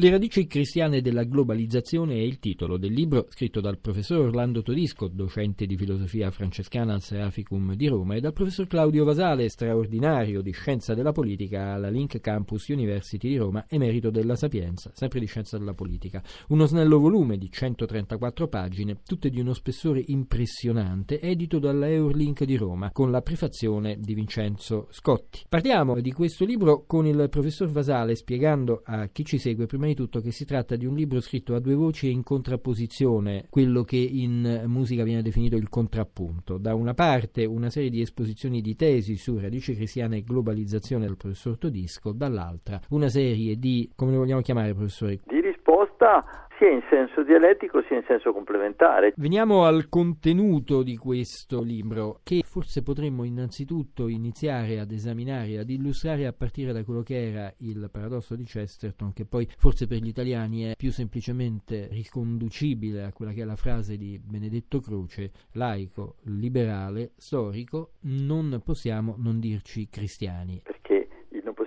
Le radici cristiane della globalizzazione è il titolo del libro scritto dal professor Orlando Todisco, docente di filosofia francescana al Seraficum di Roma, e dal professor Claudio Vasale, straordinario di scienza della politica alla Link Campus University di Roma, emerito della Sapienza, sempre di scienza della politica. Uno snello volume di 134 pagine, tutte di uno spessore impressionante, edito dalla Eurlink di Roma, con la prefazione di Vincenzo Scotti. Partiamo di questo libro con il professor Vasale spiegando a chi ci segue prima di tutto che si tratta di un libro scritto a due voci e in contrapposizione, quello che in musica viene definito il contrappunto. Da una parte una serie di esposizioni di tesi su radici cristiane e globalizzazione del professor Todisco, dall'altra una serie di, come le vogliamo chiamare professore? Di risposta sia in senso dialettico sia in senso complementare. Veniamo al contenuto di questo libro, che forse potremmo innanzitutto iniziare ad esaminare, ad illustrare a partire da quello che era il paradosso di Chesterton, che poi forse per gli italiani è più semplicemente riconducibile a quella che è la frase di Benedetto Croce, laico, liberale, storico, non possiamo non dirci cristiani.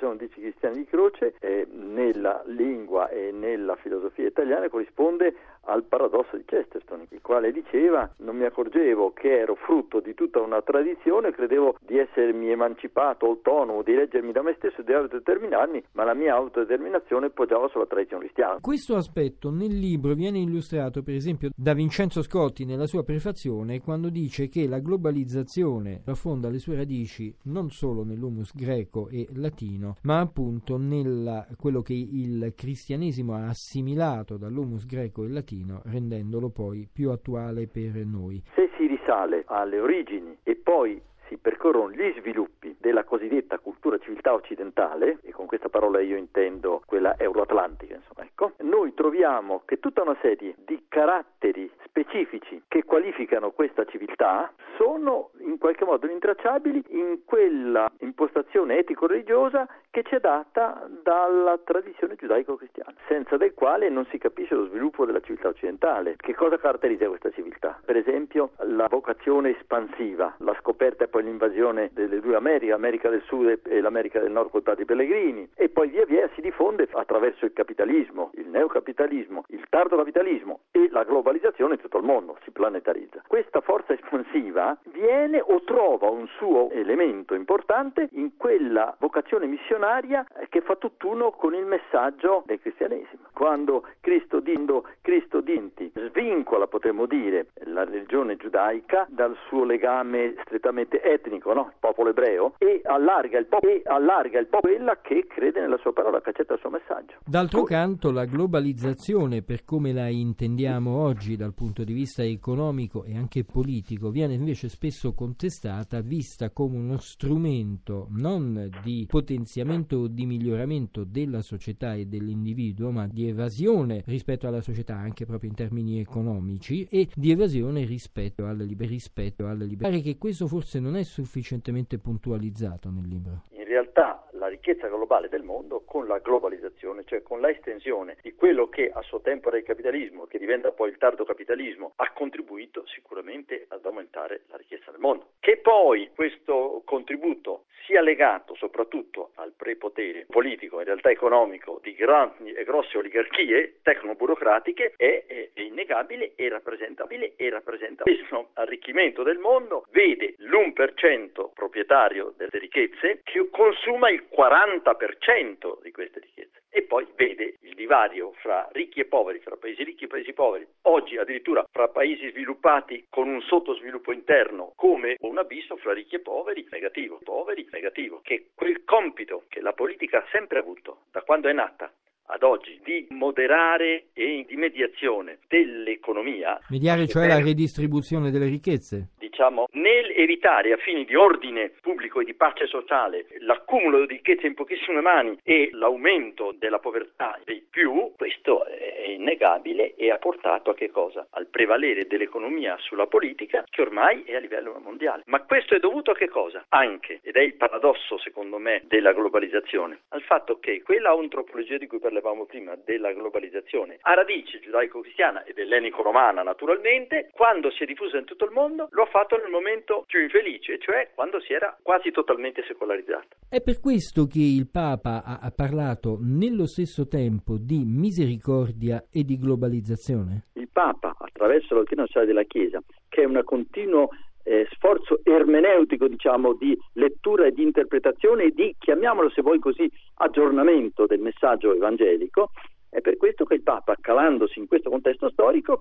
Possiamo dirci cristiani di croce, eh, nella lingua e nella filosofia italiana corrisponde al paradosso di Chesterton, il quale diceva non mi accorgevo che ero frutto di tutta una tradizione, credevo di essermi emancipato, autonomo, di leggermi da me stesso e di autodeterminarmi, ma la mia autodeterminazione poggiava sulla tradizione cristiana. Questo aspetto nel libro viene illustrato per esempio da Vincenzo Scotti nella sua prefazione quando dice che la globalizzazione affonda le sue radici non solo nell'humus greco e latino, ma appunto nella quello che il cristianesimo ha assimilato dall'humus greco e latino, rendendolo poi più attuale per noi. Se si risale alle origini e poi si percorrono gli sviluppi della cosiddetta cultura civiltà occidentale, e con questa parola io intendo quella euroatlantica, insomma, ecco, noi troviamo che tutta una serie di caratteri specifici che qualificano questa civiltà sono in qualche modo intracciabili in quella impostazione etico-religiosa che ci è data dalla tradizione giudaico-cristiana, senza del quale non si capisce lo sviluppo della civiltà occidentale. Che cosa caratterizza questa civiltà? Per esempio la vocazione espansiva, la scoperta e poi l'invasione delle due Americhe, America del Sud e l'America del Nord con i pellegrini, e poi via via si diffonde attraverso il capitalismo, il neocapitalismo, il tardo capitalismo e la globalizzazione in tutto il mondo, si planetarizza. Questa forza espansiva viene o trova un suo elemento importante in quella vocazione missionaria che fa tutt'uno con il messaggio del cristianesimo. Quando Cristo, dando Cristo dinti svincola, potremmo dire, la religione giudaica dal suo legame strettamente etnico, no? il popolo ebreo, e allarga il popolo, e allarga il popolo quella che crede nella sua parola, che accetta il suo messaggio. D'altro canto, la globalizzazione, per come la intendiamo oggi dal punto di vista economico e anche politico, viene invece spesso contestata, vista come uno strumento non di potenziamento o di miglioramento della società e dell'individuo, ma di evasione rispetto alla società, anche proprio in termini economici, e di evasione rispetto alle libertà. Rispetto alle libertà. Pare che questo forse non è sufficientemente puntualizzato nel libro. In realtà la ricchezza globale del mondo con la globalizzazione, cioè con la estensione di quello che a suo tempo era il capitalismo, che diventa poi il tardo capitalismo, ha contribuito sicuramente ad aumentare la ricchezza del mondo. Che poi questo contributo sia legato soprattutto al prepotere politico, in realtà economico, di grandi e grosse oligarchie tecnoburocratiche è, è, è innegabile e rappresentabile e rappresenta questo arricchimento del mondo, vede l'1% proprietario delle ricchezze che consuma il 40% di queste ricchezze. E poi vede il divario fra ricchi e poveri, fra paesi ricchi e paesi poveri, oggi addirittura fra paesi sviluppati con un sottosviluppo interno come un abisso fra ricchi e poveri, negativo, poveri, negativo, che quel compito che la politica ha sempre avuto da quando è nata ad oggi di moderare e di mediazione dell'economia. Mediare cioè la redistribuzione delle ricchezze? Diciamo, nel evitare a fini di ordine pubblico e di pace sociale l'accumulo di ricchezze in pochissime mani e l'aumento della povertà dei più, questo è innegabile e ha portato a che cosa? Al prevalere dell'economia sulla politica che ormai è a livello mondiale. Ma questo è dovuto a che cosa? Anche, ed è il paradosso secondo me della globalizzazione, al fatto che quella antropologia di cui parlavamo prima della globalizzazione ha radice giudaico-cristiana ed ellenico-romana naturalmente, quando si è diffusa in tutto il mondo lo ha fatto nel momento più infelice, cioè quando si era quasi totalmente secolarizzata. È per questo che il Papa ha parlato nello stesso tempo di misericordia e di globalizzazione? Il Papa, attraverso la dottrina sociale della Chiesa, che è un continuo eh, sforzo ermeneutico, diciamo, di lettura e di interpretazione e di, chiamiamolo se vuoi così, aggiornamento del messaggio evangelico, è per questo che il Papa, calandosi in questo contesto storico,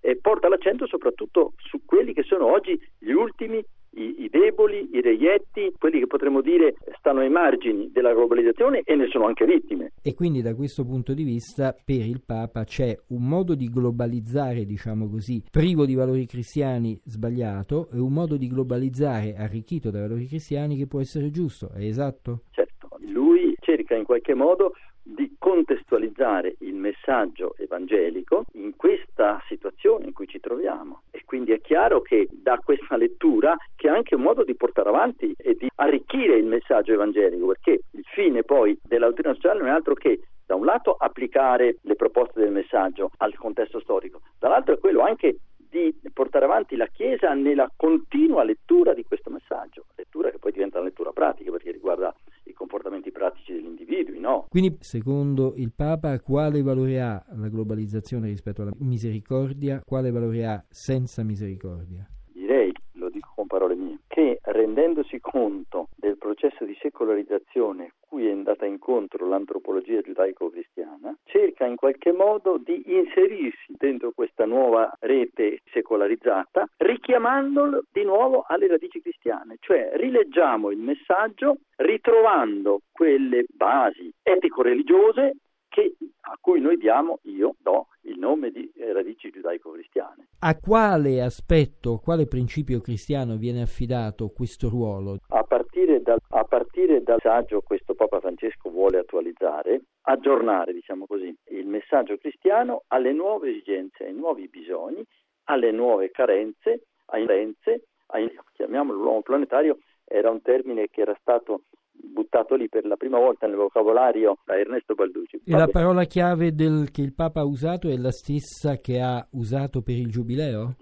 eh, porta l'accento soprattutto su quelli che sono oggi gli ultimi i, i, deboli, i reietti, quelli che potremmo dire stanno ai margini della globalizzazione e ne sono anche vittime. E quindi da questo punto di vista per il Papa c'è un modo di globalizzare, diciamo così, privo di valori cristiani sbagliato e un modo di globalizzare arricchito da valori cristiani che può essere giusto, è esatto? Certo, lui cerca in qualche modo di contestualizzare il messaggio evangelico in questa situazione in cui ci troviamo. E quindi è chiaro che da questa lettura che è anche un modo di portare avanti e di arricchire il messaggio evangelico perché il fine poi della dottrina sociale non è altro che da un lato applicare le proposte del messaggio al contesto storico, dall'altro è quello anche di portare avanti la Chiesa nella continua lettura di questo messaggio, lettura che poi diventa una lettura pratica perché riguarda i comportamenti pratici degli individui, no? Quindi, secondo il Papa, quale valore ha la globalizzazione rispetto alla misericordia? Quale valore ha senza misericordia? Direi, lo dico con parole mie, che rendendosi conto processo di secolarizzazione cui è andata incontro l'antropologia giudaico-cristiana, cerca in qualche modo di inserirsi dentro questa nuova rete secolarizzata, richiamandolo di nuovo alle radici cristiane, cioè rileggiamo il messaggio ritrovando quelle basi etico-religiose che, a cui noi diamo, io do il nome di radici giudaico-cristiane. A quale aspetto, quale principio cristiano viene affidato questo ruolo? A partire dal, a partire dal messaggio questo Papa Francesco vuole attualizzare, aggiornare, diciamo così, il messaggio cristiano alle nuove esigenze, ai nuovi bisogni, alle nuove carenze, ai carenze, ai, chiamiamolo l'uomo planetario, era un termine che era stato buttato lì per la prima volta nel vocabolario da Ernesto Balducci. E la parola chiave del, che il Papa ha usato è la stessa che ha usato per il Giubileo?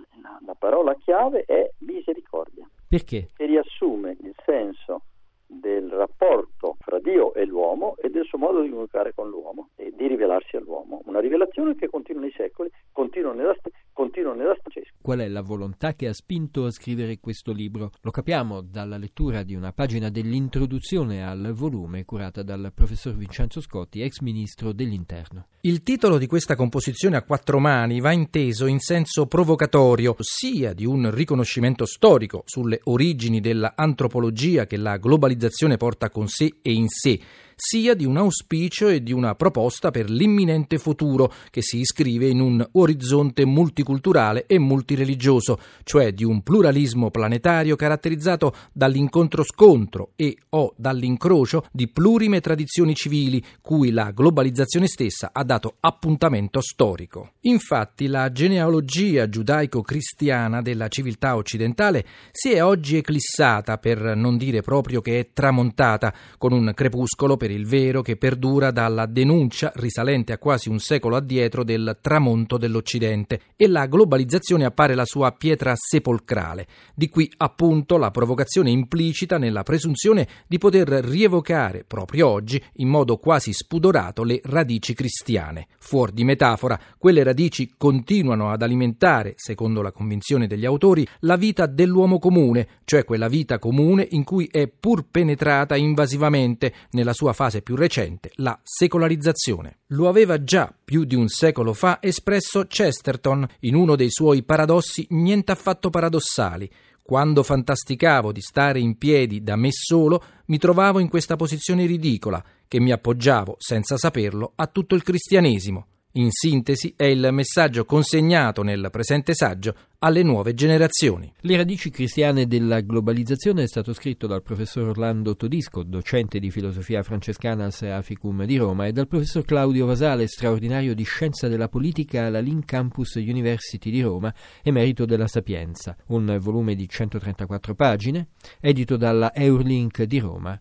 La parola chiave è misericordia. Perché? Che riassume senso del rapporto fra Dio e l'uomo e del suo modo di comunicare con l'uomo e di rivelarsi all'uomo. Una rivelazione che continua nei secoli, continua nella, continua nella Francesco. Qual è la volontà che ha spinto a scrivere questo libro? Lo capiamo dalla lettura di una pagina dell'introduzione al volume curata dal professor Vincenzo Scotti, ex ministro dell'Interno. Il titolo di questa composizione a quattro mani va inteso in senso provocatorio, sia di un riconoscimento storico sulle origini dell'antropologia che la globalizzazione porta con sé e in sé, sia di un auspicio e di una proposta per l'imminente futuro che si iscrive in un orizzonte multiculturale e multireligioso, cioè di un pluralismo planetario caratterizzato dall'incontro-scontro e o dall'incrocio di plurime tradizioni civili cui la globalizzazione stessa ha dato appuntamento storico. Infatti la genealogia giudaico-cristiana della civiltà occidentale si è oggi eclissata, per non dire proprio che è tramontata, con un crepuscolo per il vero che perdura dalla denuncia risalente a quasi un secolo addietro del tramonto dell'Occidente e la globalizzazione appare la sua pietra sepolcrale. Di qui appunto la provocazione implicita nella presunzione di poter rievocare proprio oggi in modo quasi spudorato le radici cristiane. Fuor di metafora, quelle radici continuano ad alimentare, secondo la convinzione degli autori, la vita dell'uomo comune, cioè quella vita comune in cui è pur penetrata invasivamente nella sua fase più recente, la secolarizzazione. Lo aveva già più di un secolo fa espresso Chesterton in uno dei suoi paradossi niente affatto paradossali Quando fantasticavo di stare in piedi da me solo, mi trovavo in questa posizione ridicola, che mi appoggiavo, senza saperlo, a tutto il cristianesimo. In sintesi è il messaggio consegnato nel presente saggio alle nuove generazioni. Le radici cristiane della globalizzazione è stato scritto dal professor Orlando Todisco, docente di filosofia francescana al Seraficum di Roma, e dal professor Claudio Vasale, straordinario di scienza della politica alla Link Campus University di Roma, emerito della Sapienza, un volume di 134 pagine, edito dalla Eurlink di Roma.